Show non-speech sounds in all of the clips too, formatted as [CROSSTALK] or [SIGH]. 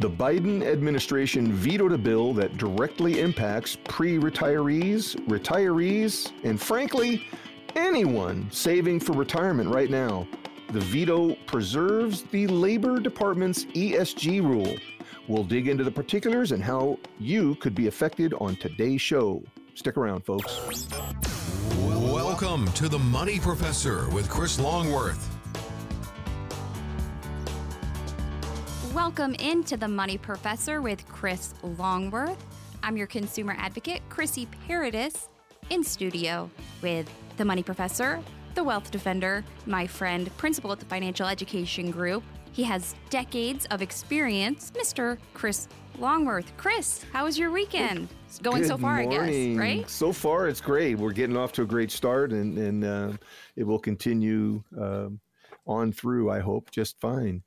The Biden administration vetoed a bill that directly impacts pre retirees, retirees, and frankly, anyone saving for retirement right now. The veto preserves the Labor Department's ESG rule. We'll dig into the particulars and how you could be affected on today's show. Stick around, folks. Welcome to the Money Professor with Chris Longworth. Welcome into the Money Professor with Chris Longworth. I'm your consumer advocate, Chrissy Paradis, in studio with the Money Professor, the Wealth Defender, my friend, principal at the Financial Education Group. He has decades of experience, Mr. Chris Longworth. Chris, how was your weekend? It's going Good so far, morning. I guess, right? So far, it's great. We're getting off to a great start, and, and uh, it will continue uh, on through, I hope, just fine.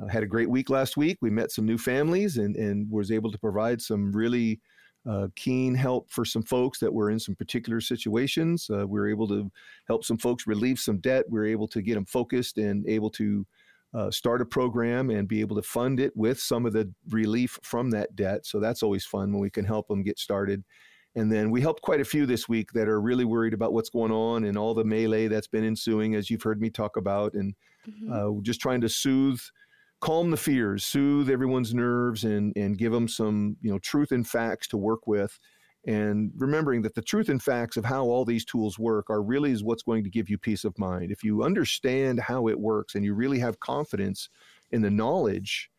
Uh, had a great week last week. We met some new families and, and was able to provide some really uh, keen help for some folks that were in some particular situations. Uh, we were able to help some folks relieve some debt. We were able to get them focused and able to uh, start a program and be able to fund it with some of the relief from that debt. So that's always fun when we can help them get started. And then we helped quite a few this week that are really worried about what's going on and all the melee that's been ensuing, as you've heard me talk about, and Mhm. uh, just trying to soothe calm the fears, soothe everyone's nerves, and and give them some you know truth and facts to work with. And remembering that the truth and facts of how all these tools work are really is what's going to give you peace of mind. If you understand how it works and you really have confidence in the knowledge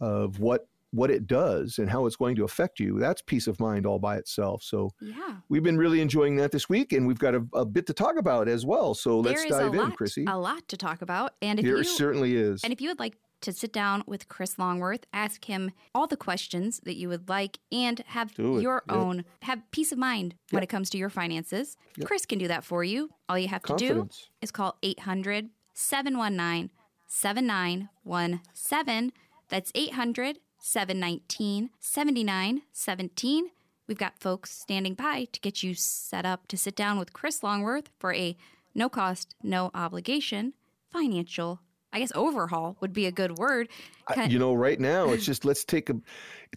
of what what it does and how it's going to affect you, that's peace of mind all by itself. So yeah. we've been really enjoying that this week, and we've got a, a bit to talk about as well. So let's dive in, lot, Chrissy. a lot to talk about. And if There you certainly is. And if you would like to sit down with Chris Longworth, ask him all the questions that you would like, and have your Yep. have have peace of mind when it comes to your finances, Yep. Chris can do that for you. All you have to do is call 800 719 7917. That's 800 719 7917. We've got folks standing by to get you set up to sit down with Chris Longworth for a no cost, no obligation financial, I guess overhaul would be a good word. I- you know, right now it's just let's take a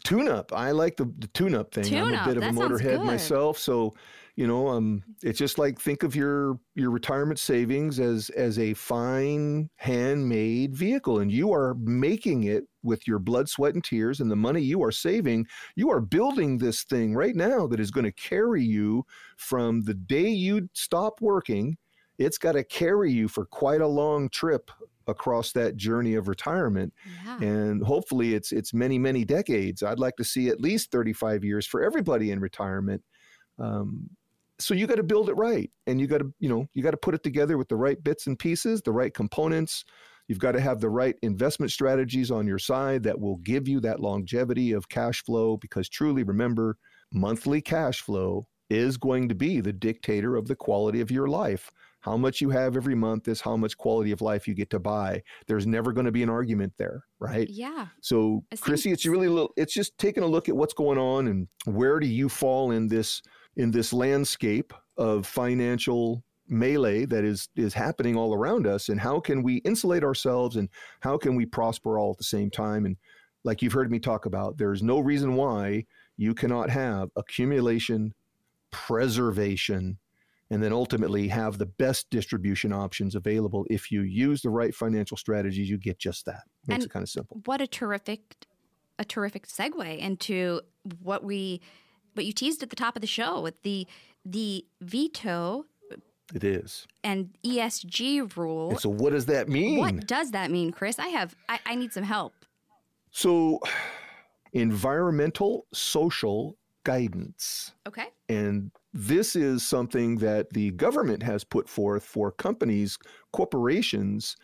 tune up. I like the, the tune up thing. I'm a bit of a motorhead myself, so you know, um, it's just like think of your your retirement savings as as a fine handmade vehicle, and you are making it with your blood, sweat, and tears, and the money you are saving. You are building this thing right now that is going to carry you from the day you stop working. It's got to carry you for quite a long trip across that journey of retirement yeah. and hopefully it's it's many many decades. I'd like to see at least 35 years for everybody in retirement. Um, so you got to build it right and you got to you know you got to put it together with the right bits and pieces the right components. You've got to have the right investment strategies on your side that will give you that longevity of cash flow because truly remember monthly cash flow is going to be the dictator of the quality of your life how much you have every month is how much quality of life you get to buy there's never going to be an argument there right yeah. so, Chrissy, it's really little, it's just taking a look at what's going on and where do you fall in this in this landscape of financial melee that is is happening all around us, and how can we insulate ourselves and how can we prosper all at the same time? And like you've heard me talk about, there's no reason why you cannot have accumulation, preservation, and then ultimately have the best distribution options available. If you use the right financial strategies, you get just that. Makes And- it kind of simple. What a terrific a terrific segue into what we what you teased at the top of the show with the the veto It is. and ESG rule. And so, what does that mean? What does that mean, Chris? I have I, I need some help. So, environmental social guidance. Okay. And this is something that the government has put forth for companies, corporations.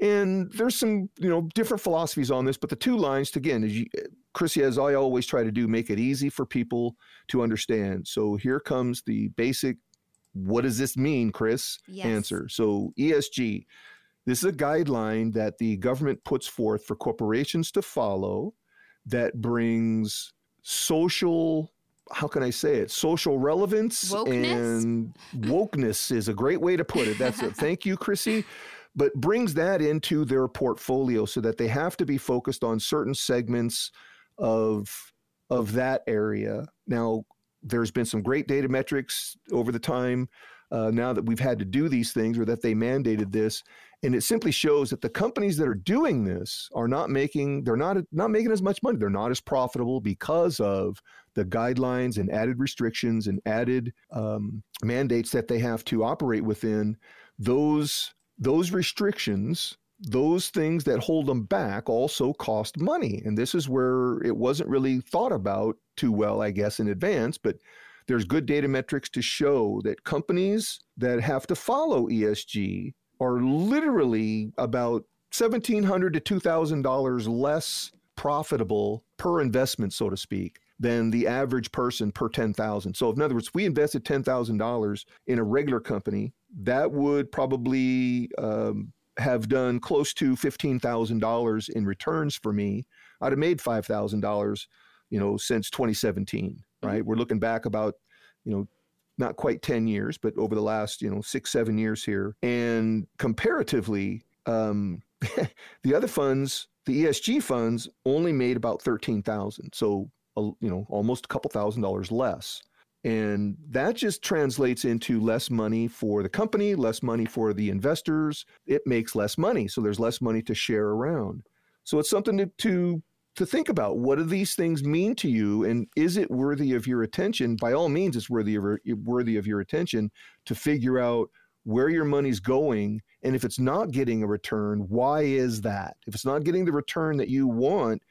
And there's some, you know, different philosophies on this, but the two lines, again, as you, Chrissy, as I always try to do, make it easy for people to understand. So here comes the basic, what does this mean, Chris? Yes. Answer. So ESG, this is a guideline that the government puts forth for corporations to follow that brings social how can I say it? Social relevance Wokeness? and wokeness is a great way to put it. That's it. Thank you, Chrissy. but brings that into their portfolio so that they have to be focused on certain segments of of that area. Now, there's been some great data metrics over the time uh, now that we've had to do these things or that they mandated this and it simply shows that the companies that are doing this are not making they're not not making as much money they're not as profitable because of the guidelines and added restrictions and added um, mandates that they have to operate within those those restrictions those things that hold them back also cost money. And this is where it wasn't really thought about too well i guess in advance but there's good data metrics to show that companies that have to follow ESG are literally about 1,700 to $2,000 less profitable per investment, so to speak, than the average person per 10,000. So in other words, if we invested $10,000 in a regular company, that would probably um, have done close to $15,000 in returns for me. I'd have made $5,000, you know, since 2017 right? We're looking back about, you know, not quite 10 years, but over the last, you know, six, seven years here. And comparatively, um, [LAUGHS] the other funds, the ESG funds only made about 13,000. So, uh, you know, almost a couple thousand dollars less. And that just translates into less money for the company, less money for the investors. It makes less money. So there's less money to share around. So it's something to, to to think about what do these things mean to you and is it worthy of your attention by all means it's worthy of worthy of your attention to figure out where your money's going and if it's not getting a return why is that if it's not getting the return that you want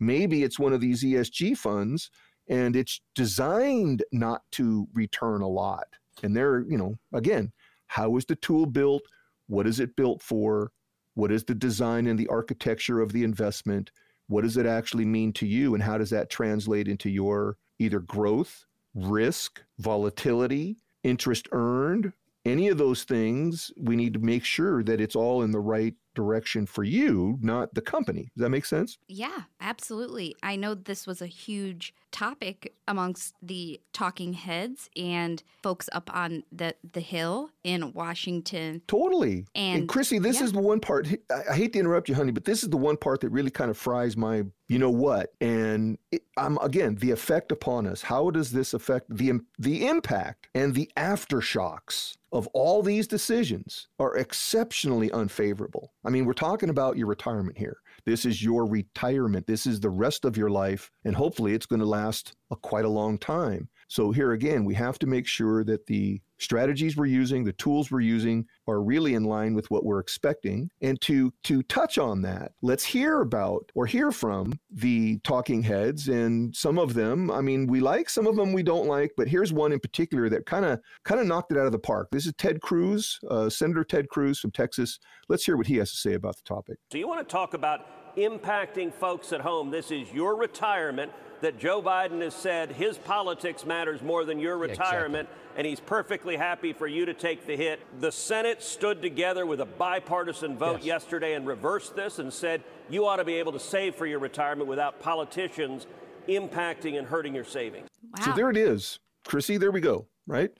maybe it's one of these ESG funds and it's designed not to return a lot and they're you know again how is the tool built what is it built for what is the design and the architecture of the investment what does it actually mean to you? And how does that translate into your either growth, risk, volatility, interest earned? Any of those things, we need to make sure that it's all in the right direction for you, not the company. Does that make sense? Yeah, absolutely. I know this was a huge topic amongst the talking heads and folks up on the the hill in Washington. Totally. And, and Chrissy, this yeah. is the one part. I, hate to interrupt you, honey, but this is the one part that really kind of fries my, you know what? And it, I'm again the effect upon us. How does this affect the the impact and the aftershocks of all these decisions are exceptionally unfavorable. I mean, we're talking about your retirement here. This is your retirement. This is the rest of your life. And hopefully it's going to last a, quite a long time. So here again, we have to make sure that the strategies we're using, the tools we're using are really in line with what we're expecting. And to to touch on that, let's hear about or hear from the talking heads and some of them, I mean, we like, some of them we don't like, but here's one in particular that kind of kind of knocked it out of the park. This is Ted Cruz, uh, Senator Ted Cruz from Texas. Let's hear what he has to say about the topic. So you want to talk about impacting folks at home. This is your retirement that Joe Biden has said his politics matters more than your retirement. Exactly and he's perfectly happy for you to take the hit. The Senate stood together with a bipartisan vote yes. yesterday and reversed this and said you ought to be able to save for your retirement without politicians impacting and hurting your savings. Wow. So there it is, Chrissy. There we go. Right.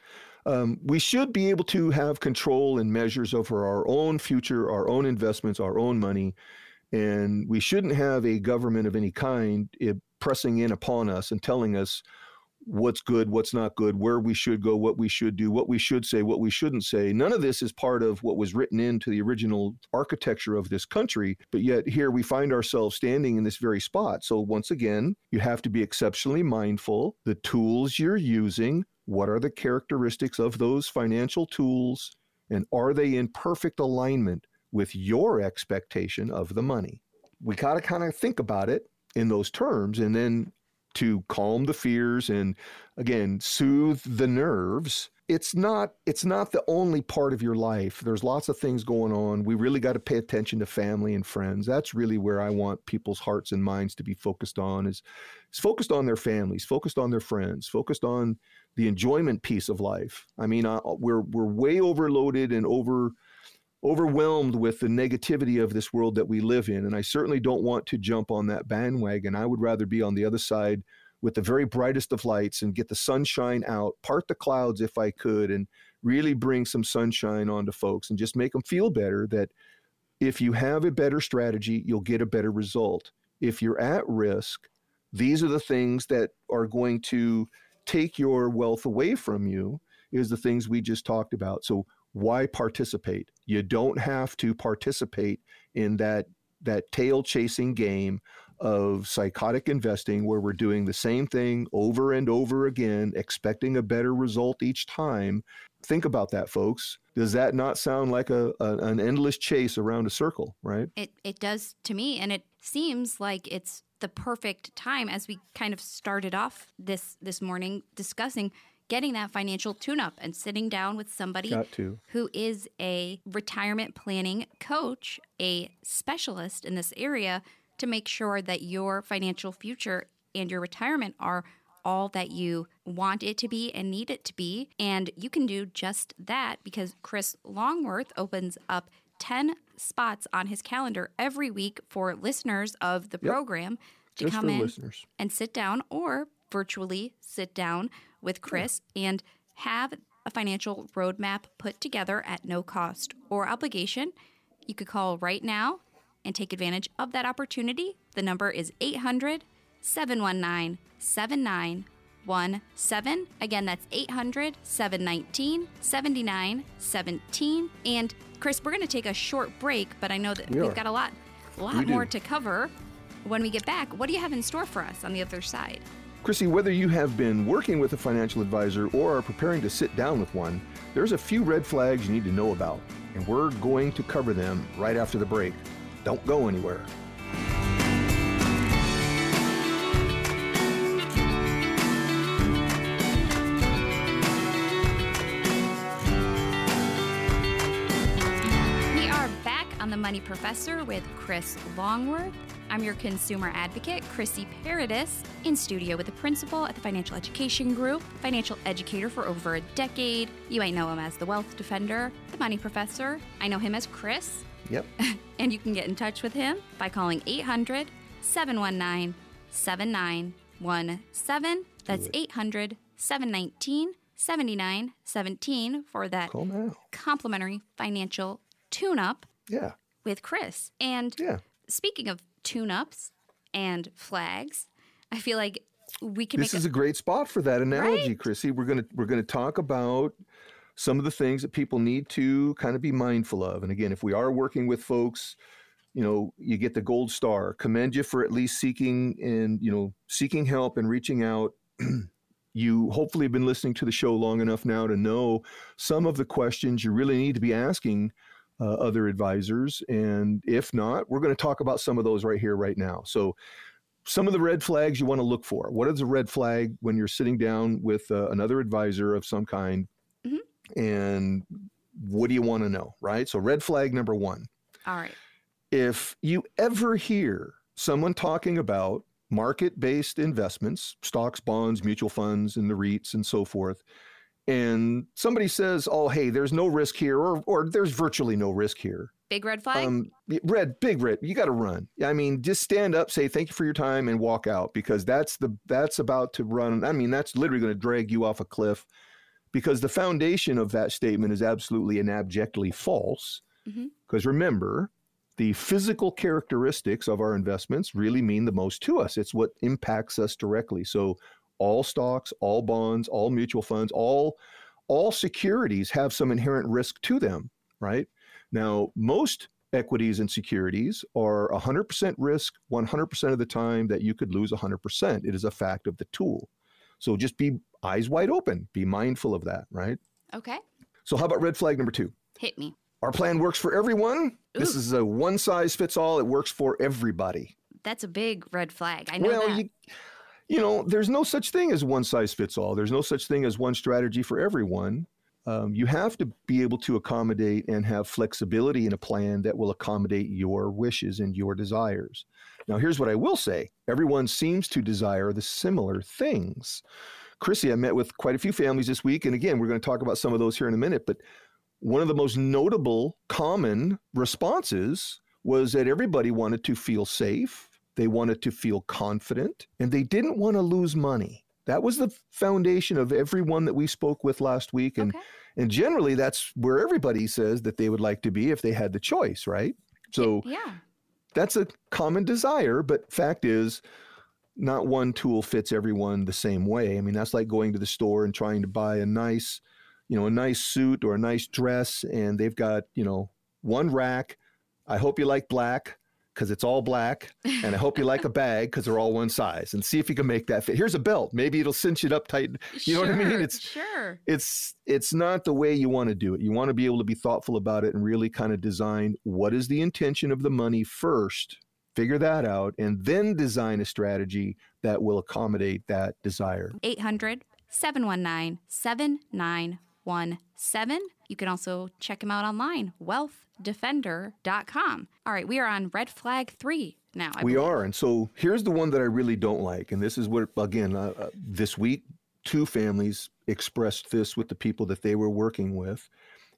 Um, we should be able to have control and measures over our own future, our own investments, our own money. And we shouldn't have a government of any kind eh, pressing in upon us and telling us what's good, what's not good, where we should go, what we should do, what we should say, what we shouldn't say. None of this is part of what was written into the original architecture of this country. But yet, here we find ourselves standing in this very spot. So, once again, you have to be exceptionally mindful. The tools you're using, what are the characteristics of those financial tools, and are they in perfect alignment with your expectation of the money? We got to kind of think about it in those terms and then to calm the fears and again soothe the nerves. It's not it's not the only part of your life. There's lots of things going on. We really got to pay attention to family and friends. That's really where i want people's hearts and minds to be focused on is, is focused on their families focused on their friends focused on the enjoyment piece of life. I mean uh, we're we're way overloaded and over overwhelmed with the negativity of this world that we live in. And I certainly don't want to jump on that bandwagon. I would rather be on the other side with the very brightest of lights and get the sunshine out, part the clouds if I could, and really bring some sunshine onto folks and just make them feel better that if you have a better strategy, you'll get a better result. If you're at risk, these are the things that are going to take your wealth away from you is the things we just talked about. So why participate? You don't have to participate in that that tail chasing game of psychotic investing where we're doing the same thing over and over again expecting a better result each time. Think about that folks. Does that not sound like a, a an endless chase around a circle, right? It it does to me and it seems like it's the perfect time as we kind of started off this this morning discussing getting that financial tune up and sitting down with somebody who is a retirement planning coach, a specialist in this area to make sure that your financial future and your retirement are all that you want it to be and need it to be. And you can do just that because Chris Longworth opens up 10 spots on his calendar every week for listeners of the yep. program to just come in listeners. and sit down or virtually sit down with Chris yeah. and have a financial roadmap put together at no cost or obligation. You could call right now and take advantage of that opportunity. The number is 800 719 7917. Again, that's 800 719 7917. And Chris, we're going to take a short break, but I know that we have got a lot, a lot more to cover when we get back. What do you have in store for us on the other side? Chrissy, whether you have been working with a financial advisor or are preparing to sit down with one, there's a few red flags you need to know about, and we're going to cover them right after the break. Don't go anywhere. We are back on the Money Professor with Chris Longworth. I'm your consumer advocate, Chrissy Paradis, in studio with the principal at the Financial Education Group, financial educator for over a decade. You might know him as the Wealth Defender, the Money Professor. I know him as Chris. Yep. [LAUGHS] and you can get in touch with him by calling 800 719 7917. That's 800 719 7917 for that complimentary financial tune up. Yeah. With Chris. And yeah. speaking of tune-ups and flags. I feel like we can. This is a, a great spot for that analogy, right? Chrissy. We're gonna we're gonna talk about some of the things that people need to kind of be mindful of. And again, if we are working with folks, you know, you get the gold star. Commend you for at least seeking and you know seeking help and reaching out. [CLEARS THROAT] you hopefully have been listening to the show long enough now to know some of the questions you really need to be asking uh, other advisors. And if not, we're going to talk about some of those right here, right now. So, some of the red flags you want to look for. What is a red flag when you're sitting down with uh, another advisor of some kind? Mm-hmm. And what do you want to know, right? So, red flag number one. All right. If you ever hear someone talking about market based investments, stocks, bonds, mutual funds, and the REITs and so forth, and somebody says, "Oh, hey, there's no risk here," or or there's virtually no risk here. Big red flag. Um, red, big red. You got to run. I mean, just stand up, say thank you for your time, and walk out because that's the that's about to run. I mean, that's literally going to drag you off a cliff because the foundation of that statement is absolutely and abjectly false. Because mm-hmm. remember, the physical characteristics of our investments really mean the most to us. It's what impacts us directly. So all stocks, all bonds, all mutual funds, all all securities have some inherent risk to them, right? Now, most equities and securities are 100% risk 100% of the time that you could lose 100%. It is a fact of the tool. So just be eyes wide open, be mindful of that, right? Okay. So, how about red flag number two? Hit me. Our plan works for everyone. Ooh. This is a one size fits all. It works for everybody. That's a big red flag. I know well, that. You, you know, there's no such thing as one size fits all. There's no such thing as one strategy for everyone. Um, you have to be able to accommodate and have flexibility in a plan that will accommodate your wishes and your desires. Now, here's what I will say everyone seems to desire the similar things. Chrissy, I met with quite a few families this week. And again, we're going to talk about some of those here in a minute. But one of the most notable common responses was that everybody wanted to feel safe they wanted to feel confident and they didn't want to lose money. That was the foundation of everyone that we spoke with last week. And, okay. and generally, that's where everybody says that they would like to be if they had the choice, right? So yeah. that's a common desire, but fact is, not one tool fits everyone the same way. I mean, that's like going to the store and trying to buy a nice, you know, a nice suit or a nice dress, and they've got, you know, one rack. I hope you like black because it's all black, and I hope you like a bag because they're all one size, and see if you can make that fit. Here's a belt. Maybe it'll cinch it up tight. You know what I mean? Sure, It's sure. it's it's not the way you want to do it. You want to be able to be thoughtful about it and really kind of design what is the intention of the money first, figure that out, and then design a strategy that will accommodate that desire. 800 719 7917. You can also check him out online, wealthdefender.com. All right, we are on red flag three now. I we believe. are, and so here's the one that I really don't like, and this is what again uh, uh, this week two families expressed this with the people that they were working with.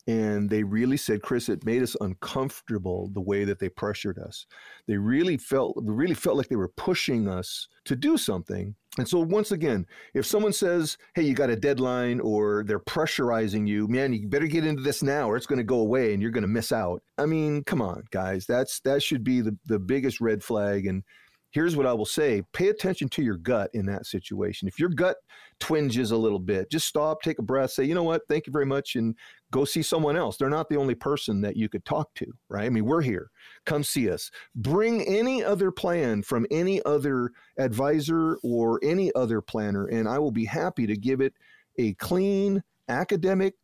And they really said, Chris, it made us uncomfortable the way that they pressured us. They really felt, really felt like they were pushing us to do something. And so, once again, if someone says, "Hey, you got a deadline," or they're pressurizing you, man, you better get into this now, or it's going to go away, and you're going to miss out. I mean, come on, guys, that's that should be the the biggest red flag. And here's what I will say pay attention to your gut in that situation. If your gut twinges a little bit, just stop, take a breath, say, you know what, thank you very much, and go see someone else. They're not the only person that you could talk to, right? I mean, we're here. Come see us. Bring any other plan from any other advisor or any other planner, and I will be happy to give it a clean, academic,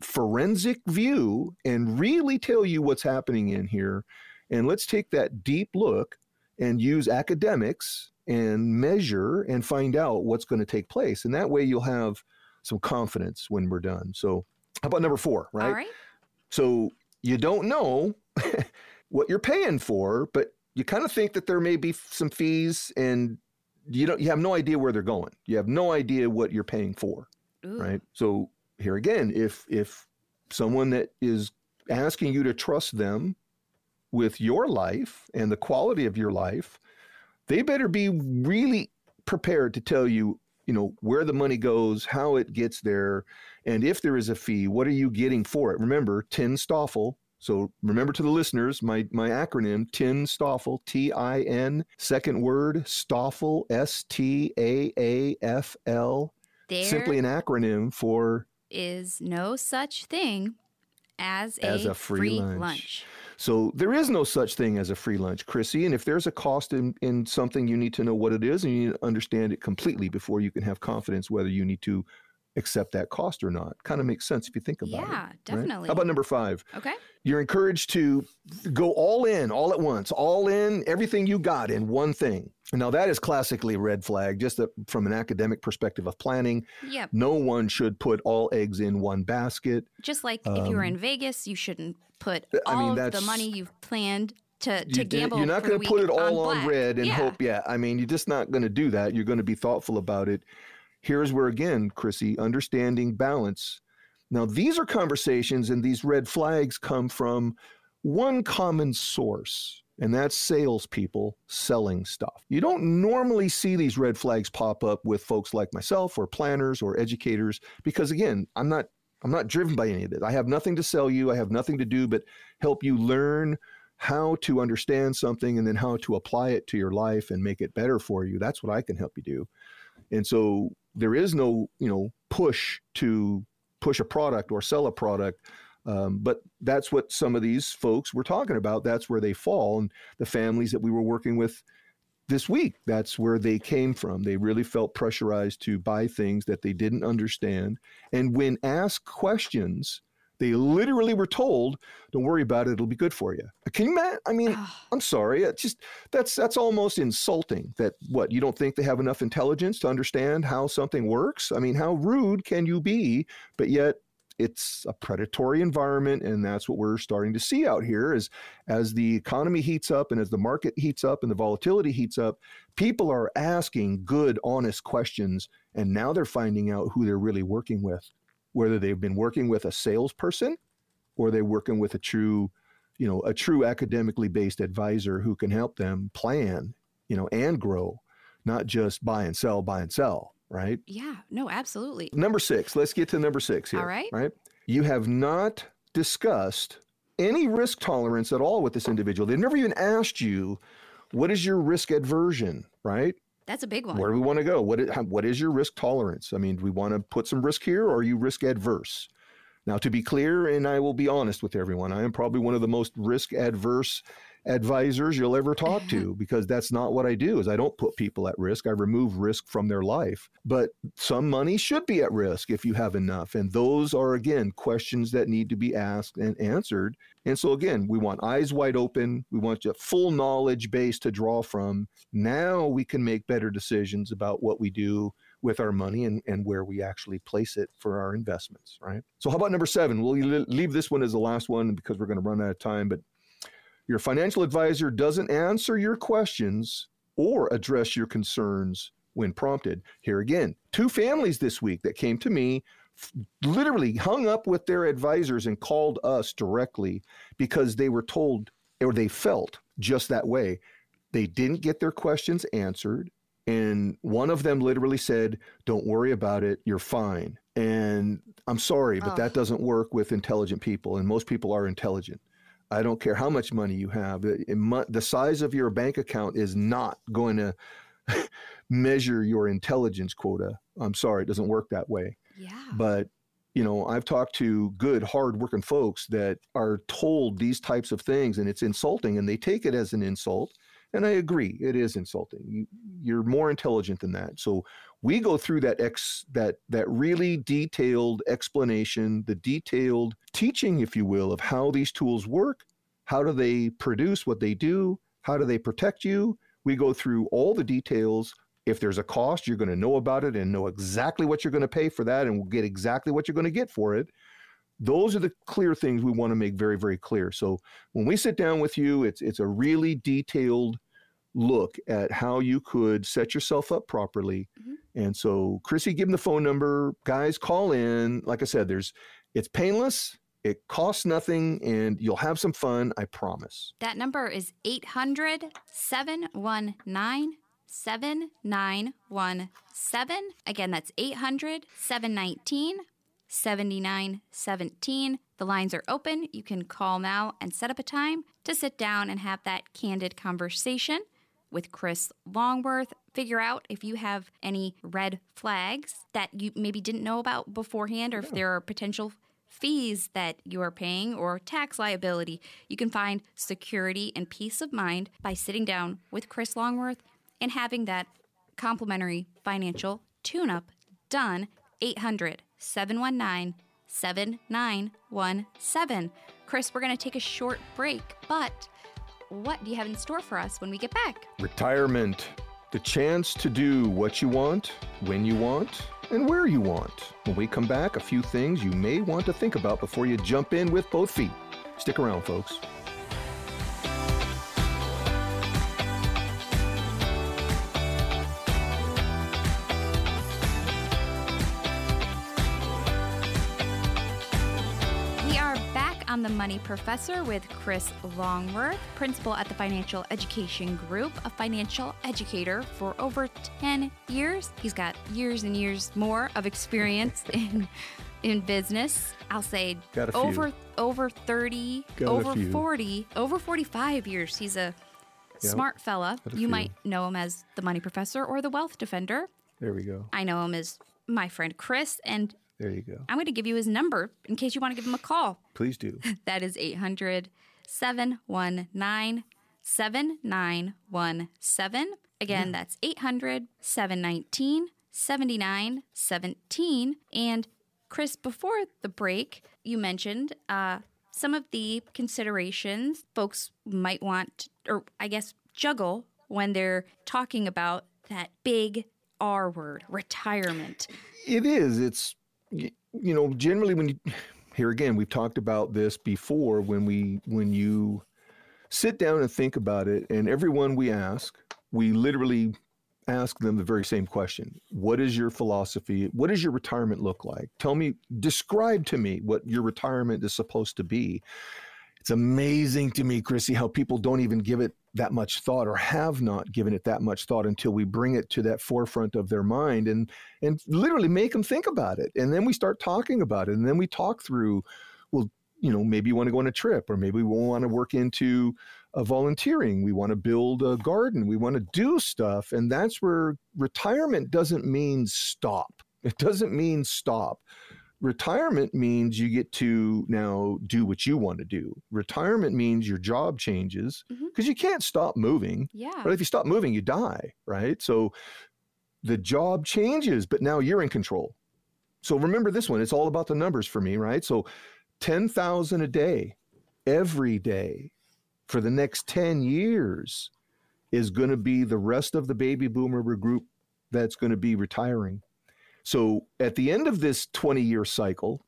forensic view and really tell you what's happening in here. And let's take that deep look and use academics and measure and find out what's going to take place. And that way you'll have some confidence when we're done. So, how about number four, right? All right. So, you don't know [LAUGHS] what you're paying for, but you kind of think that there may be some fees and you don't you have no idea where they're going. You have no idea what you're paying for Ooh. right so here again if if someone that is asking you to trust them with your life and the quality of your life they better be really prepared to tell you you know where the money goes how it gets there and if there is a fee what are you getting for it remember tin stoffel so remember to the listeners my my acronym tin stoffel t i n second word stoffel s t a a f l There simply an acronym for is no such thing as a, As a free lunch. lunch. So there is no such thing as a free lunch chrissy. And if there's a cost in, in something you need to know what it is and you need to understand it completely before you can have confidence whether you need to accept that cost or not kind of makes sense if you think about it Yeah, right? definitely. how about number five Okay. you're encouraged to go all in all at once all in everything you got in one thing now that is classically a red flag just a, from an academic perspective of planning Yep. no one should put all eggs in one basket Just like if you were in Vegas, you shouldn't put Um, I all mean, of the money you've planned to, to you, gamble. You're not going to put it all on, black. red and yeah. hope. Yeah, I mean, you're just not going to do that. You're going to be thoughtful about it. Here's where again, Chrissy, understanding balance. Now, these are conversations, and these red flags come from one common source, and that's salespeople selling stuff. You don't normally see these red flags pop up with folks like myself, or planners, or educators, because again, I'm not. I'm not driven by any of this. I have nothing to sell you. I have nothing to do but help you learn how to understand something and then how to apply it to your life and make it better for you. That's what I can help you do. And so there is no, you know, push to push a product or sell a product. Um, but that's what some of these folks were talking about. That's where they fall. And the families that we were working with this week, that's where they came from. They really felt pressurized to buy things that they didn't understand. And when asked questions, they literally were told, "Don't worry about it; it'll be good for you." Can you imagine? I mean, Ah, I'm sorry. It's just that's that's almost insulting. That what you don't think they have enough intelligence to understand how something works? I mean, how rude can you be? But yet, it's a predatory environment, and that's what we're starting to see out here. Is as the economy heats up and as the market heats up and the volatility heats up, people are asking good, honest questions, and now they're finding out who they're really working with whether they've been working with a salesperson or they're working with a true, you know, a true academically based advisor who can help them plan, you know, and grow, not just buy and sell, buy and sell, right? yeah. No, absolutely. Number six, let's get to number six here. All right. Right. You have not discussed any risk tolerance at all with this individual. They've never even asked you, what is your risk aversion, right? That's a big one. Where do we want to go? What is, what is your risk tolerance? I mean, do we want to put some risk here or are you risk adverse? Now, to be clear, and I will be honest with everyone, I am probably one of the most risk adverse advisors you'll ever talk to [LAUGHS] because that's not what I do is I don't put people at risk. I remove risk from their life. But some money should be at risk if you have enough. And those are again questions that need to be asked and answered. And so again, we want eyes wide open. We want a full knowledge base to draw from. Now we can make better decisions about what we do with our money and, and where we actually place it for our investments, right? So, how about number seven? We'll leave this one as the last one because we're going to run out of time. But your financial advisor doesn't answer your questions or address your concerns when prompted. Here again, two families this week that came to me literally hung up with their advisors and called us directly because they were told or they felt just that way. They didn't get their questions answered. And one of them literally said, Don't worry about it, you're fine. And I'm sorry, but oh. that doesn't work with intelligent people. And most people are intelligent. I don't care how much money you have. The size of your bank account is not going to [LAUGHS] measure your intelligence quota. I'm sorry, it doesn't work that way. Yeah. But you know, I've talked to good, hardworking folks that are told these types of things, and it's insulting, and they take it as an insult. And I agree, it is insulting. You, you're more intelligent than that. So we go through that ex that that really detailed explanation, the detailed teaching, if you will, of how these tools work, how do they produce what they do, how do they protect you. We go through all the details. If there's a cost, you're going to know about it and know exactly what you're going to pay for that, and get exactly what you're going to get for it those are the clear things we want to make very very clear so when we sit down with you it's it's a really detailed look at how you could set yourself up properly. Mm-hmm. and so chrissy give them the phone number. Guys call in. Like i said there's it's painless. It costs nothing and you'll have some fun i promise. That number is 800 719 7917 again that's 800 719 7917. The lines are open. You can call now and set up a time to sit down and have that candid conversation with Chris Longworth. Figure out if you have any red flags that you maybe didn't know about beforehand or if there are potential fees that you are paying or tax liability. You can find security and peace of mind by sitting down with Chris Longworth and having that complimentary financial tune up done 800 719 7917. Chris, we're going to take a short break, but what do you have in store for us when we get back? Retirement. The chance to do what you want, when you want, and where you want. When we come back, a few things you may want to think about before you jump in with both feet. Stick around, folks. Money Professor with Chris Longworth, principal at the Financial Education Group, a financial educator for over 10 years. He's got years and years more of experience [LAUGHS] in in business. I'll say over over 30, got over 40, over 45 years. He's a yep. smart fella. You few. might know him as the Money Professor or the Wealth Defender. There we go. I know him as my friend Chris and there you go. I'm going to give you his number in case you want to give him a call. Please do. [LAUGHS] that is 800 719 7917. Again, yeah. that's 800 719 7917. And Chris, before the break, you mentioned uh, some of the considerations folks might want, or I guess juggle when they're talking about that big R word, retirement. It is. It's you, know, generally when you [SIGHS] here again, we've talked about this before when we when you sit down and think about it, and everyone we ask, we literally ask them the very same question. What is your philosophy? What does your retirement look like? Tell me, describe to me what your retirement is supposed to be. It's amazing to me, Chrissy, how people don't even give it that much thought or have not given it that much thought until we bring it to that forefront of their mind and and literally make them think about it and then we start talking about it and then we talk through well you know, maybe you want to go on a trip, or maybe we want to work into a volunteering. We want to build a garden. We want to do stuff. And that's where retirement doesn't mean stop. It doesn't mean stop. Retirement means you get to now do what you want to do. Retirement means your job changes because Mhm. you can't stop moving. Yeah. But if you stop moving, you die, right? So the job changes, but now you're in control. So remember this one, it's all about the numbers for me, right? So 10,000 a day every day for the next 10 years is going to be the rest of the baby boomer group that's going to be retiring. So at the end of this 20 year cycle,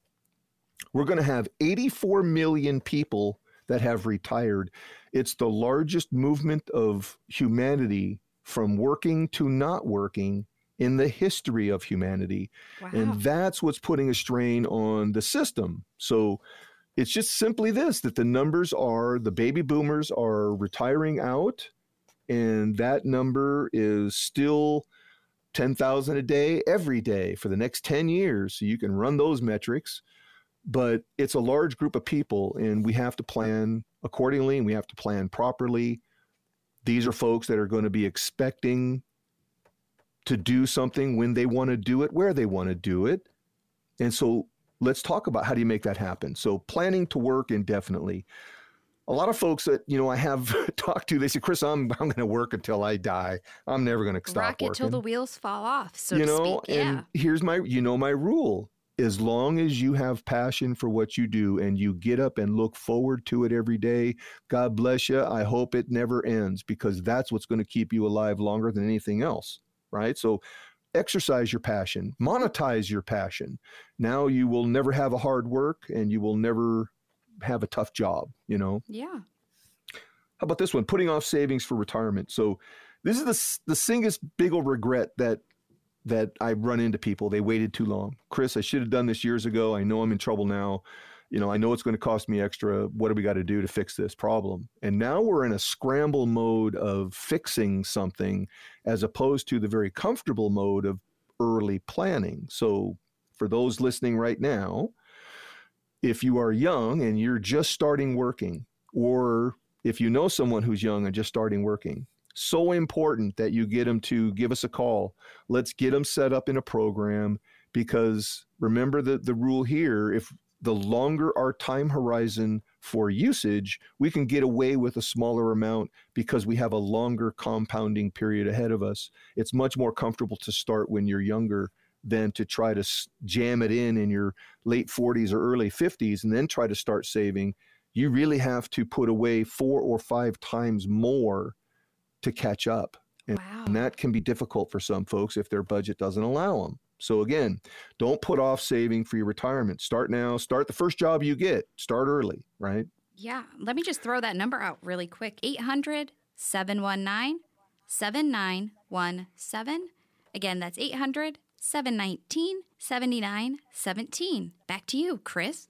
we're going to have 84 million people that have retired. It's the largest movement of humanity from working to not working in the history of humanity. wow. And that's what's putting a strain on the system. So it's just simply this that the numbers are the baby boomers are retiring out, and that number is still 10,000 a day every day for the next 10 years. So you can run those metrics. But it's a large group of people, and we have to plan accordingly and we have to plan properly. These are folks that are going to be expecting to do something when they want to do it, where they want to do it. And so let's talk about how do you make that happen. So planning to work indefinitely. A lot of folks that you know I have [LAUGHS] talked to, they say, "Chris, I'm I'm going to work until I die. I'm never going to stop Rock it working." till the wheels fall off, so you know, speak. and Yeah. here's my, you know, my rule: as long as you have passion for what you do and you get up and look forward to it every day, God bless you. I hope it never ends because that's what's going to keep you alive longer than anything else, right? So exercise your passion, monetize your passion. Now you will never have a hard work and you will never have a tough job, you know. Yeah. How about this one? Putting off savings for retirement. So this is the the singest big old regret that that I run into people. They waited too long. Chris, I should have done this years ago. I know I'm in trouble now. You know, I know it's going to cost me extra. What do we got to do to fix this problem? And now we're in a scramble mode of fixing something as opposed to the very comfortable mode of early planning. So for those listening right now, if you are young and you're just starting working, or if you know someone who's young and just starting working, so important that you get them to give us a call. Let's get them set up in a program because remember the, the rule here if the longer our time horizon for usage, we can get away with a smaller amount because we have a longer compounding period ahead of us. It's much more comfortable to start when you're younger than to try to jam it in in your late 40s or early 50s and then try to start saving. You really have to put away four or five times more to catch up. And, Wow. and that can be difficult for some folks if their budget doesn't allow them. So again, don't put off saving for your retirement. Start now. Start the first job you get. Start early, right? Yeah. Let me just throw that number out really quick 800 719 7917. Again, that's 800 719 7917. Back to you, Chris.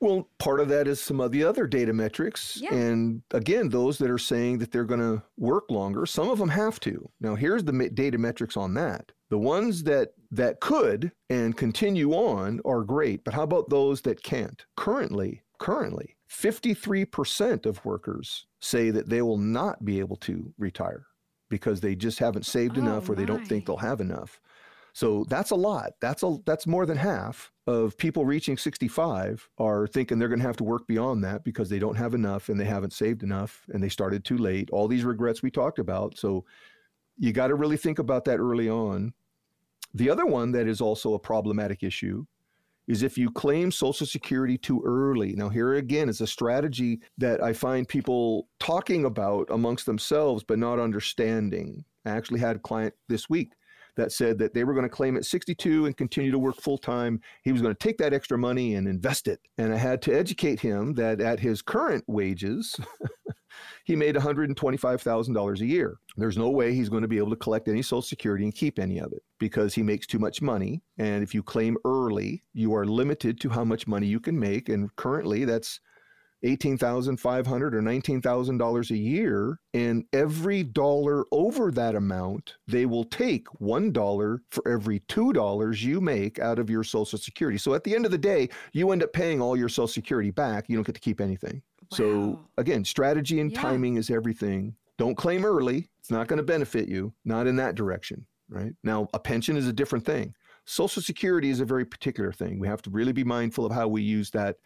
Well, part of that is some of the other data metrics. Yeah. And again, those that are saying that they're going to work longer, some of them have to. Now, here's the data metrics on that. The ones that that could and continue on are great, but how about those that can't? Currently, currently, 53% of workers say that they will not be able to retire because they just haven't saved Oh, enough or they don't think they'll have enough. So that's a lot. That's a that's more than half of people reaching 65 are thinking they're going to have to work beyond that because they don't have enough and they haven't saved enough and they started too late. All these regrets we talked about. So you got to really think about that early on. The other one that is also a problematic issue is if you claim Social Security too early. Now, here again is a strategy that I find people talking about amongst themselves, but not understanding. I actually had a client this week that said that they were going to claim at 62 and continue to work full time. He was going to take that extra money and invest it. And I had to educate him that at his current wages, [LAUGHS] he made $125,000 a year. There's no way he's going to be able to collect any Social Security and keep any of it because he makes too much money. And if you claim early, you are limited to how much money you can make. And currently, that's $18,500 or $19,000 a year. And every dollar over that amount, they will take $1 for every $2 you make out of your Social Security. So at the end of the day, you end up paying all your Social Security back. You don't get to keep anything. Wow. So again, strategy and yeah. timing is everything. Don't claim early. It's not going to benefit you, not in that direction, right? Now, a pension is a different thing. Social Security is a very particular thing. We have to really be mindful of how we use that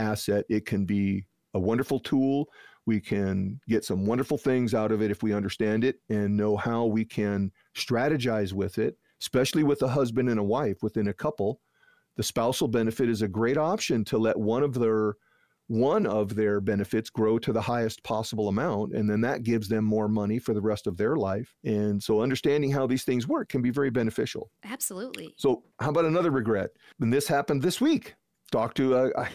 asset. It can be a wonderful tool. We can get some wonderful things out of it if we understand it and know how we can strategize with it, especially with a husband and a wife within a couple. The spousal benefit is a great option to let one of their one of their benefits grow to the highest possible amount and then that gives them more money for the rest of their life and so understanding how these things work can be very beneficial absolutely so how about another regret and this happened this week talked to a, I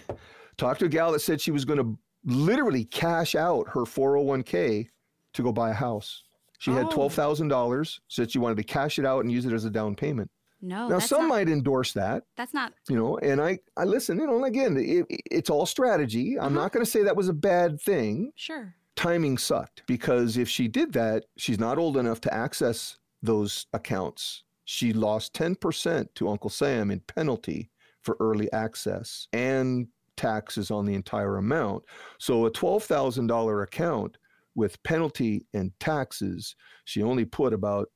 talked to a gal that said she was going to literally cash out her 401k to go buy a house she oh. had $12000 said she wanted to cash it out and use it as a down payment no. Now some not, might endorse that. That's not. You know, and I I listen. You know, and again, it, it's all strategy. I'm uh-huh. not going to say that was a bad thing. Sure. Timing sucked because if she did that, she's not old enough to access those accounts. She lost 10% to Uncle Sam in penalty for early access and taxes on the entire amount. So a $12,000 account with penalty and taxes, she only put about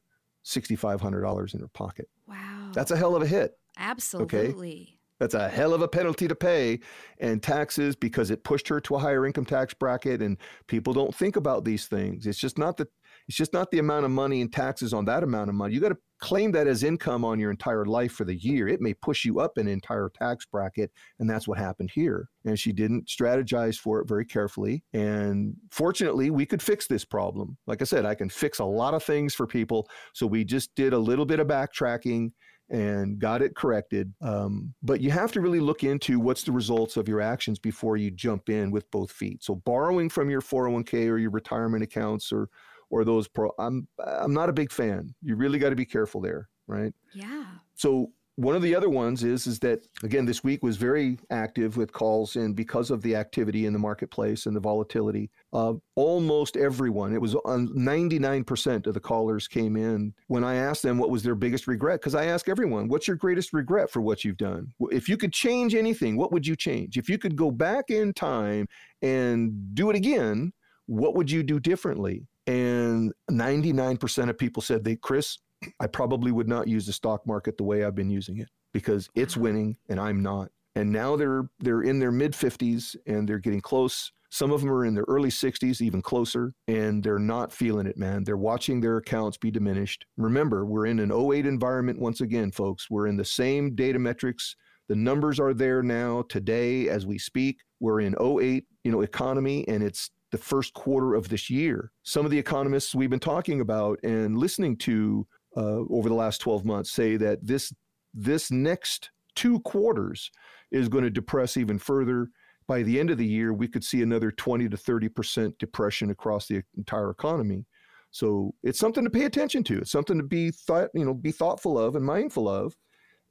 $6,500 in her pocket. Wow. That's a hell of a hit. Absolutely. Okay? That's a hell of a penalty to pay and taxes because it pushed her to a higher income tax bracket and people don't think about these things. It's just not the it's just not the amount of money and taxes on that amount of money. You got to claim that as income on your entire life for the year. It may push you up an entire tax bracket and that's what happened here. And she didn't strategize for it very carefully and fortunately we could fix this problem. Like I said, I can fix a lot of things for people. So we just did a little bit of backtracking and got it corrected. Um, but you have to really look into what's the results of your actions before you jump in with both feet. So borrowing from your 401k or your retirement accounts or or those pro I'm I'm not a big fan. You really got to be careful there, right? Yeah. So one of the other ones is is that again this week was very active with calls and because of the activity in the marketplace and the volatility uh, almost everyone it was on 99% of the callers came in when i asked them what was their biggest regret because i ask everyone what's your greatest regret for what you've done if you could change anything what would you change if you could go back in time and do it again what would you do differently and 99% of people said they chris I probably would not use the stock market the way I've been using it because it's mm-hmm. winning and I'm not. And now they're they're in their mid 50s and they're getting close. Some of them are in their early 60s, even closer, and they're not feeling it, man. They're watching their accounts be diminished. Remember, we're in an 08 environment once again, folks. We're in the same data metrics. The numbers are there now today as we speak. We're in 08, you know, economy and it's the first quarter of this year. Some of the economists we've been talking about and listening to uh, over the last 12 months say that this this next two quarters is going to depress even further. By the end of the year, we could see another 20 to 30 percent depression across the entire economy. So it's something to pay attention to. It's something to be thought, you know, be thoughtful of and mindful of.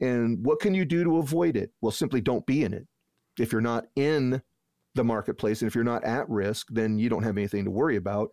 And what can you do to avoid it? Well, simply don't be in it. If you're not in the marketplace and if you're not at risk, then you don't have anything to worry about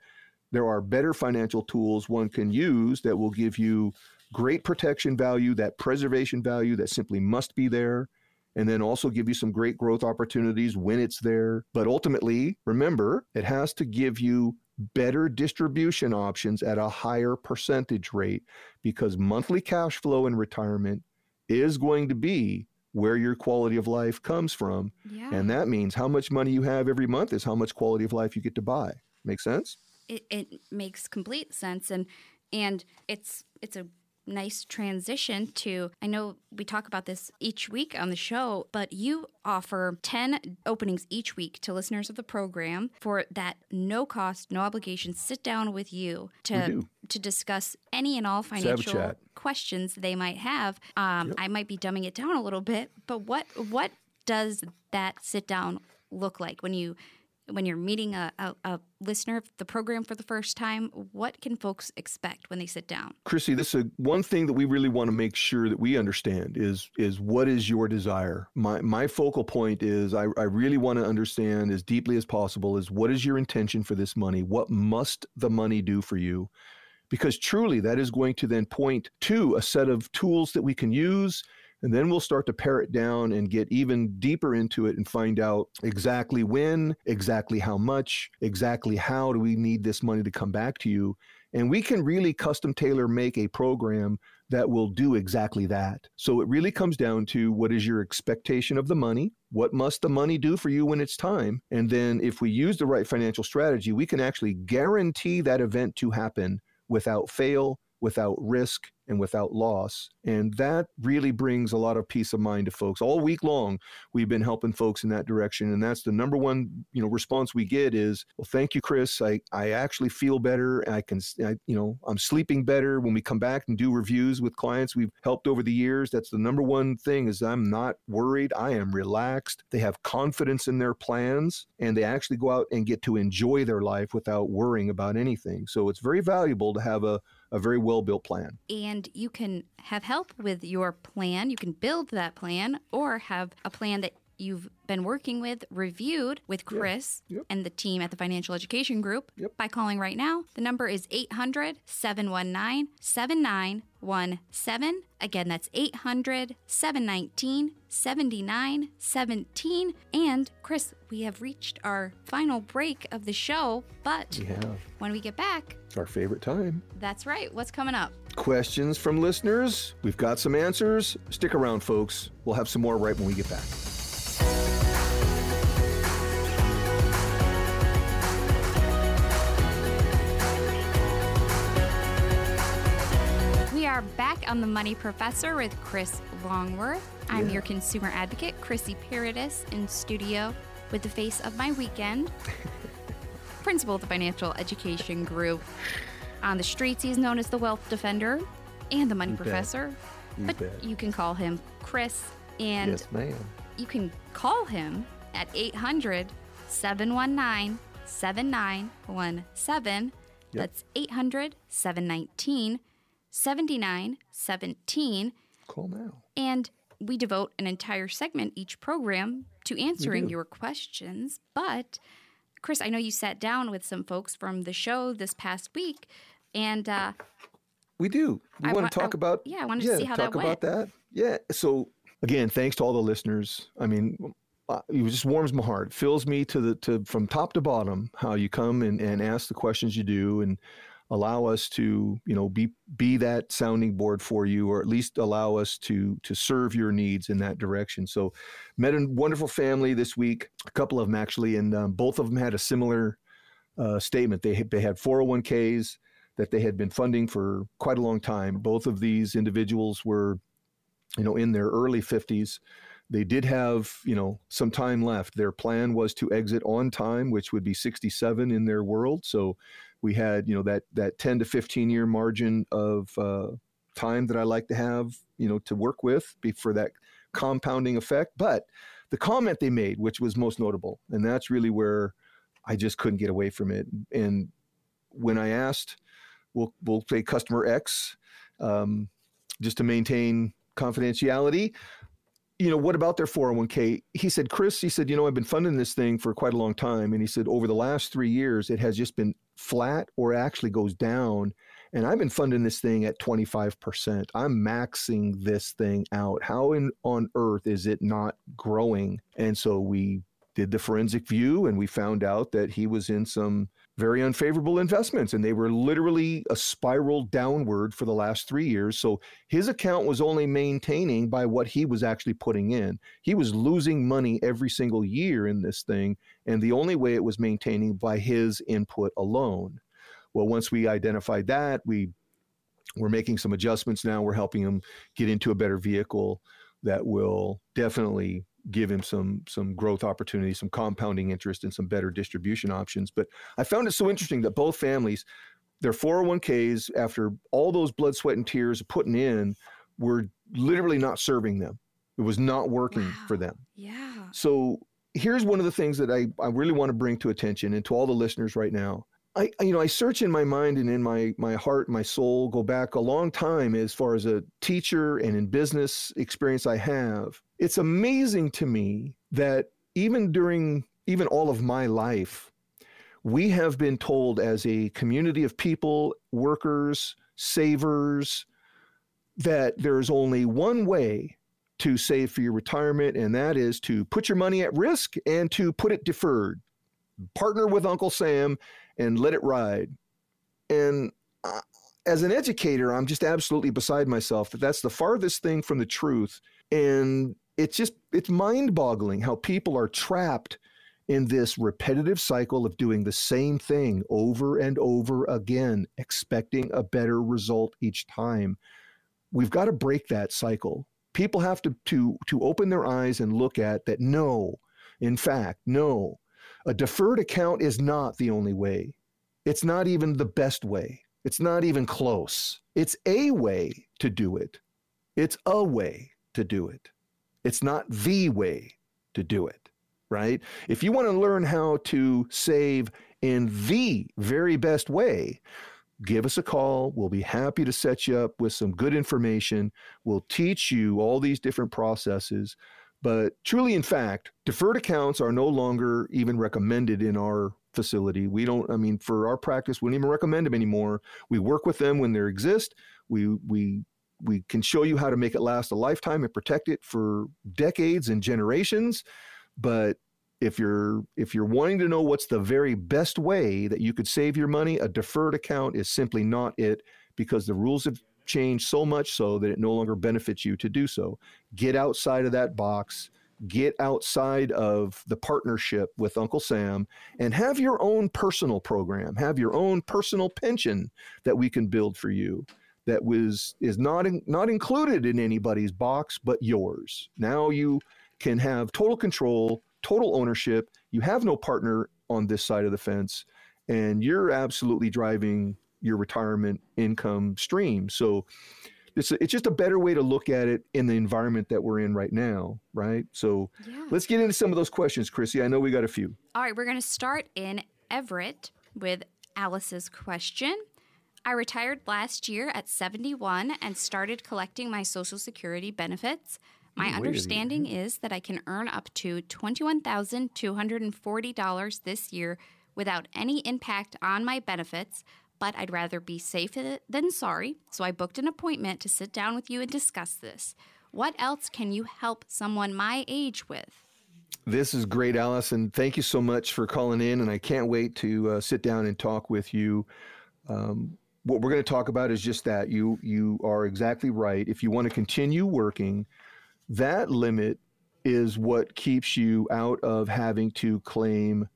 there are better financial tools one can use that will give you great protection value, that preservation value that simply must be there, and then also give you some great growth opportunities when it's there. But ultimately, remember, it has to give you better distribution options at a higher percentage rate because monthly cash flow in retirement is going to be where your quality of life comes from. Yeah. And that means how much money you have every month is how much quality of life you get to buy. Make sense? it, it makes complete sense and and it's it's a nice transition to I know we talk about this each week on the show, but you offer 10 openings each week to listeners of the program for that no cost, no obligation sit down with you to to discuss any and all financial questions they might have. Um, yep. I might be dumbing it down a little bit, but what what does that sit down look like when you when you're meeting a, a, a, listener of the program for the first time, what can folks expect when they sit down? Chrissy, this is a, one thing that we really want to make sure that we understand is is what is your desire. My my focal point is I, I really want to understand as deeply as possible is what is your intention for this money? What must the money do for you? Because truly that is going to then point to a set of tools that we can use and then we'll start to pare it down and get even deeper into it and find out exactly when, exactly how much, exactly how do we need this money to come back to you. And we can really custom tailor make a program that will do exactly that. So it really comes down to what is your expectation of the money? What must the money do for you when it's time? And then if we use the right financial strategy, we can actually guarantee that event to happen without fail, without risk, and without loss. And that really brings a lot of peace of mind to folks. All week long, we've been helping folks in that direction. And that's the number one, you know, response we get is, well, thank you, Chris. I, I actually feel better. I can, I, you know, I'm sleeping better when we come back and do reviews with clients we've helped over the years. That's the number one thing is I'm not worried. I am relaxed. They have confidence in their plans and they actually go out and get to enjoy their life without worrying about anything. So it's very valuable to have a, a very well built plan. And you can have help with your plan. You can build that plan or have a plan that you've been working with reviewed with Chris yep. Yep. and the team at the Financial Education Group yep. by calling right now. The number is 800 719 7917. Again, that's 800 719 7917. And Chris, we have reached our final break of the show, but we have. when we get back, it's our favorite time. That's right. What's coming up? Questions from listeners. We've got some answers. Stick around, folks. We'll have some more right when we get back. On the Money Professor with Chris Longworth. I'm Yeah. your consumer advocate, Chrissy Paradis, in studio with the face of my weekend, [LAUGHS] principal of the Financial Education Group. On the streets, he's known as the Wealth Defender and the Money You bet. Professor. You but bet. you can call him Chris, and yes, ma'am. you can call him at 800 719 7917. That's 800 719 7917. Call now. And we devote an entire segment each program to answering your questions. But, Chris, I know you sat down with some folks from the show this past week, and uh, We do. We I want wa- to talk I- about. yeah, I wanted to see how that talk about that. Yeah. So again, thanks to all the listeners. I mean, uh, it just warms my heart, fills me to the to from top to bottom. How you come and, and ask the questions you do, and allow us to you know be be that sounding board for you, or at least allow us to to serve your needs in that direction. So, met a wonderful family this week. A couple of them actually, and um, both of them had a similar uh, statement. They they had 401ks that they had been funding for quite a long time. Both of these individuals were, you know, in their early 50s. They did have, you know, some time left. Their plan was to exit on time, which would be 67 in their world. So we had, you know, that that 10 to 15 year margin of uh, time that I like to have, you know, to work with for that compounding effect. But the comment they made, which was most notable, and that's really where I just couldn't get away from it. And when I asked, we'll we'll say customer X, um, just to maintain confidentiality. You know, what about their 401k? He said, Chris, he said, you know, I've been funding this thing for quite a long time. And he said, over the last three years, it has just been flat or actually goes down. And I've been funding this thing at 25%. I'm maxing this thing out. How in, on earth is it not growing? And so we did the forensic view and we found out that he was in some very unfavorable investments and they were literally a spiral downward for the last three years. So his account was only maintaining by what he was actually putting in. He was losing money every single year in this thing. And the only way it was maintaining by his input alone. Well, once we identified that, we we're making some adjustments now. We're helping him get into a better vehicle that will definitely give him some some growth opportunities, some compounding interest, and some better distribution options. But I found it so interesting that both families, their 401ks, after all those blood, sweat, and tears putting in, were literally not serving them. It was not working for them. Yeah. So here's one of the things that I, I really want to bring to attention and to all the listeners right now. I, you know, I search in my mind and in my my heart, my soul, go back a long time as far as a teacher and in business experience I have. It's amazing to me that even during even all of my life, we have been told as a community of people, workers, savers, that there's only one way to save for your retirement, and that is to put your money at risk and to put it deferred. Partner with Uncle Sam and let it ride. And uh, as an educator, I'm just absolutely beside myself that that's the farthest thing from the truth. And it's just, it's mind boggling how people are trapped in this repetitive cycle of doing the same thing over and over again, expecting a better result each time. We've got to break that cycle. People have to, to, to open their eyes and look at that no, in fact, no, a deferred account is not the only way. It's not even the best way. It's not even close. It's a way to do it. It's a way to do it. It's not the way to do it, right? If you want to learn how to save in the very best way, give us a call. We'll be happy to set you up with some good information. We'll teach you all these different processes. But truly, in fact, deferred accounts are no longer even recommended in our facility. We don't, I mean, for our practice, we don't even recommend them anymore. We work with them when they exist. We, we, we can show you how to make it last a lifetime and protect it for decades and generations. But if you're if you're wanting to know what's the very best way that you could save your money, a deferred account is simply not it because the rules have changed so much so that it no longer benefits you to do so. Get outside of that box, get outside of the partnership with Uncle Sam, and have your own personal program, have your own personal pension that we can build for you. That was is not in, not included in anybody's box but yours. Now you can have total control, total ownership. You have no partner on this side of the fence, and you're absolutely driving your retirement income stream. So it's, it's just a better way to look at it in the environment that we're in right now, right? So yeah. let's get into some of those questions, Chrissy. I know we got a few. All right, we're going to start in Everett with Alice's question. I retired last year at 71 and started collecting my Social Security benefits. My understanding is that I can earn up to $21,240 this year without any impact on my benefits, but I'd rather be safe than sorry, so I booked an appointment to sit down with you and discuss this. What else can you help someone my age with? This is great, Allison. Thank you so much for calling in, and I can't wait to uh, sit down and talk with you. Um, what we're going to talk about is just that. You you are exactly right. If you want to continue working, that limit is what keeps you out of having to claim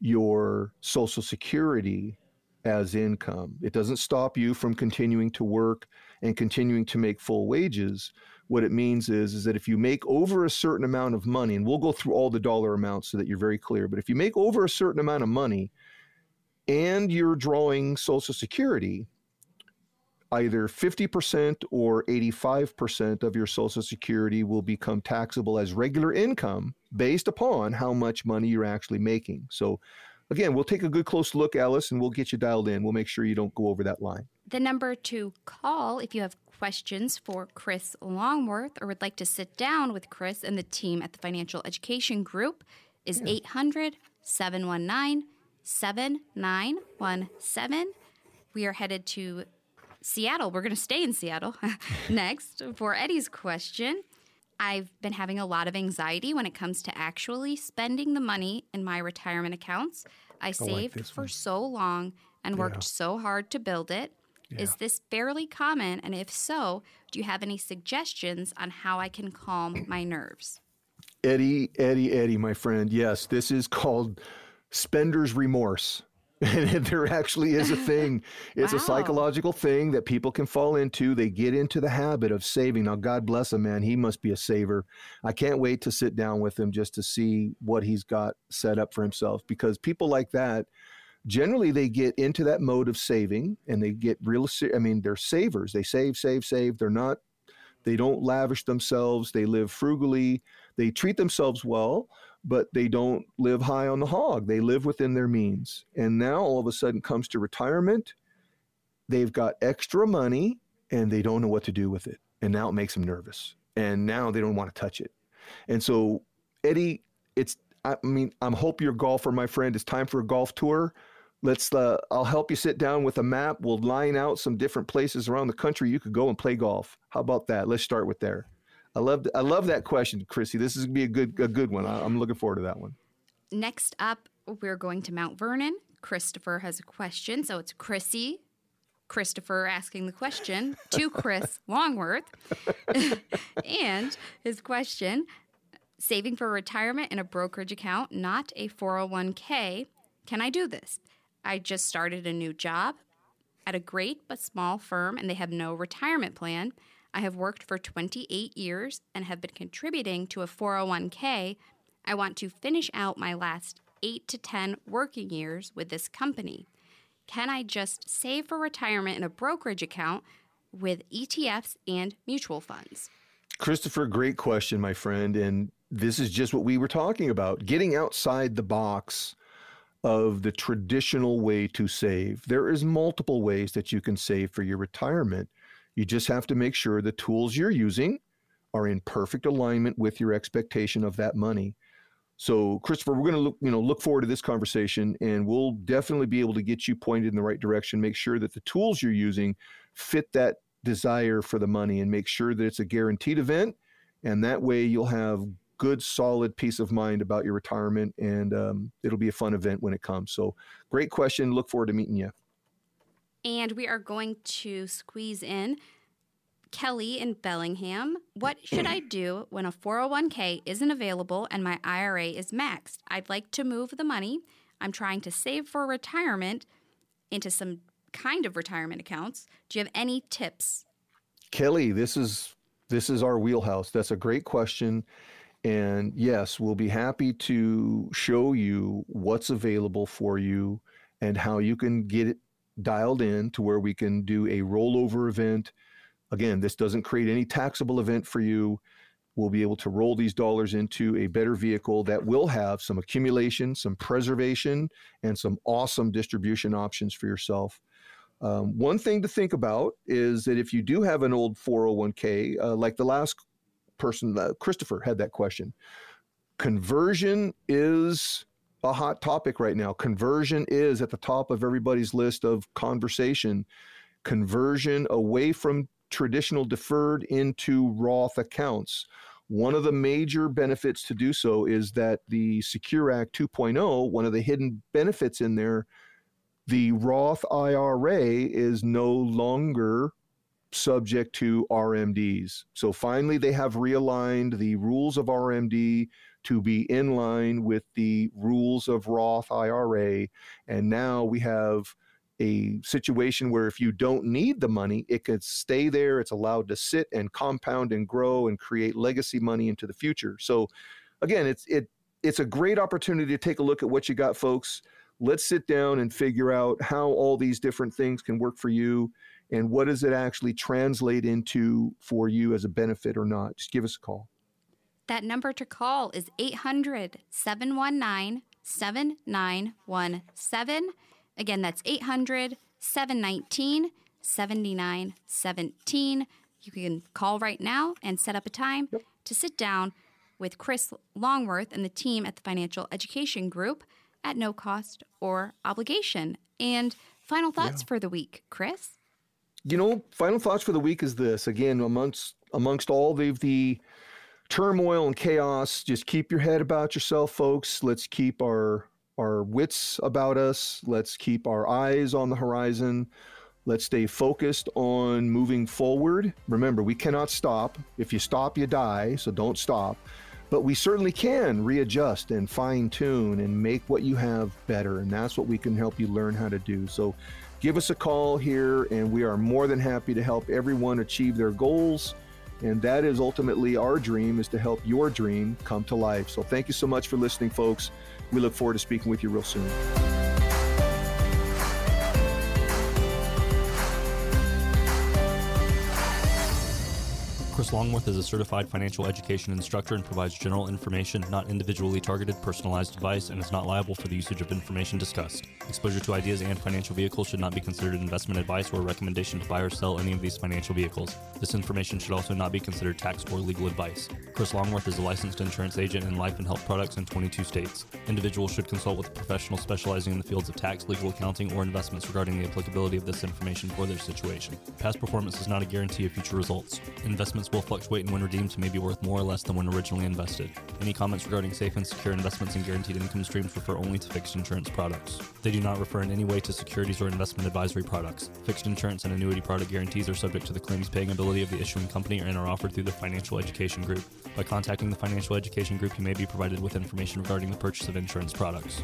your Social Security as income. It doesn't stop you from continuing to work and continuing to make full wages. What it means is, is that if you make over a certain amount of money, and we'll go through all the dollar amounts so that you're very clear, but if you make over a certain amount of money and you're drawing Social Security, either 50% or 85% of your Social Security will become taxable as regular income based upon how much money you're actually making. So again, we'll take a good close look, Alice, and we'll get you dialed in. We'll make sure you don't go over that line. The number to call if you have questions for Chris Longworth or would like to sit down with Chris and the team at the Financial Education Group is 800 719 7917. We are headed to Seattle. We're going to stay in Seattle [LAUGHS] next for Eddie's question. I've been having a lot of anxiety when it comes to actually spending the money in my retirement accounts. I saved like for one. so long and worked so hard to build it. Yeah. Is this fairly common? And if so, do you have any suggestions on how I can calm my nerves? Eddie, Eddie, Eddie, my friend. Yes, this is called spender's remorse. [LAUGHS] And there actually is a thing. It's wow. a psychological thing that people can fall into. They get into the habit of saving. Now, God bless him, man. He must be a saver. I can't wait to sit down with him just to see what he's got set up for himself because people like that generally they get into that mode of saving and they get real i mean they're savers they save save save they're not they don't lavish themselves they live frugally they treat themselves well but they don't live high on the hog. They live within their means. And now all of a sudden comes to retirement, they've got extra money and they don't know what to do with it. And now it makes them nervous. And now they don't want to touch it. And so, Eddie, it's, I mean, I'm hope you're a golfer, my friend. It's time for a golf tour. Let's, uh, I'll help you sit down with a map. We'll line out some different places around the country you could go and play golf. How about that? Let's start with there. I love, I love that question, Chrissy. This is gonna be a good, a good one. I, I'm looking forward to that one. Next up, we're going to Mount Vernon. Christopher has a question. So it's Chrissy, Christopher asking the question to Chris [LAUGHS] Longworth. [LAUGHS] and his question saving for retirement in a brokerage account, not a 401k. Can I do this? I just started a new job at a great but small firm and they have no retirement plan. I have worked for 28 years and have been contributing to a 401k. I want to finish out my last 8 to 10 working years with this company. Can I just save for retirement in a brokerage account with ETFs and mutual funds? Christopher, great question, my friend. And this is just what we were talking about getting outside the box of the traditional way to save. There is multiple ways that you can save for your retirement. You just have to make sure the tools you're using are in perfect alignment with your expectation of that money. So, Christopher, we're going to look, you know, look forward to this conversation, and we'll definitely be able to get you pointed in the right direction. Make sure that the tools you're using fit that desire for the money, and make sure that it's a guaranteed event. And that way, you'll have good, solid peace of mind about your retirement, and um, it'll be a fun event when it comes. So, great question. Look forward to meeting you. And we are going to squeeze in Kelly in Bellingham. What should I do when a 401k isn't available and my IRA is maxed? I'd like to move the money. I'm trying to save for retirement into some kind of retirement accounts. Do you have any tips? Kelly, this is this is our wheelhouse. That's a great question. And yes, we'll be happy to show you what's available for you and how you can get it dialed in to where we can do a rollover event Again, this doesn't create any taxable event for you. We'll be able to roll these dollars into a better vehicle that will have some accumulation, some preservation, and some awesome distribution options for yourself. Um, one thing to think about is that if you do have an old 401k, uh, like the last person, uh, Christopher, had that question, conversion is a hot topic right now. Conversion is at the top of everybody's list of conversation. Conversion away from traditional deferred into Roth accounts. One of the major benefits to do so is that the Secure Act 2.0, one of the hidden benefits in there, the Roth IRA is no longer subject to RMDs. So finally, they have realigned the rules of RMD to be in line with the rules of Roth IRA. And now we have a situation where if you don't need the money, it could stay there. It's allowed to sit and compound and grow and create legacy money into the future. So, again, it's it it's a great opportunity to take a look at what you got, folks. Let's sit down and figure out how all these different things can work for you and what does it actually translate into for you as a benefit or not. Just give us a call. That number to call is 800 719 7917. Again, that's 800 719 7917. You can call right now and set up a time yep. to sit down with Chris Longworth and the team at the Financial Education Group at no cost or obligation. And final thoughts yeah. for the week, Chris? You know, final thoughts for the week is this again, amongst amongst all the, the turmoil and chaos, just keep your head about yourself, folks. Let's keep our our wits about us. Let's keep our eyes on the horizon. Let's stay focused on moving forward. Remember, we cannot stop. If you stop, you die, so don't stop. But we certainly can readjust and fine tune and make what you have better. And that's what we can help you learn how to do. So give us a call here, and we are more than happy to help everyone achieve their goals. And that is ultimately our dream is to help your dream come to life. So thank you so much for listening, folks. We look forward to speaking with you real soon. Chris Longworth is a certified financial education instructor and provides general information, not individually targeted, personalized advice, and is not liable for the usage of information discussed. Exposure to ideas and financial vehicles should not be considered investment advice or a recommendation to buy or sell any of these financial vehicles. This information should also not be considered tax or legal advice. Chris Longworth is a licensed insurance agent in life and health products in 22 states. Individuals should consult with a professional specializing in the fields of tax, legal accounting, or investments regarding the applicability of this information for their situation. Past performance is not a guarantee of future results. Will fluctuate and when redeemed may be worth more or less than when originally invested. Any comments regarding safe and secure investments and guaranteed income streams refer only to fixed insurance products. They do not refer in any way to securities or investment advisory products. Fixed insurance and annuity product guarantees are subject to the claims paying ability of the issuing company and are offered through the Financial Education Group. By contacting the Financial Education Group, you may be provided with information regarding the purchase of insurance products.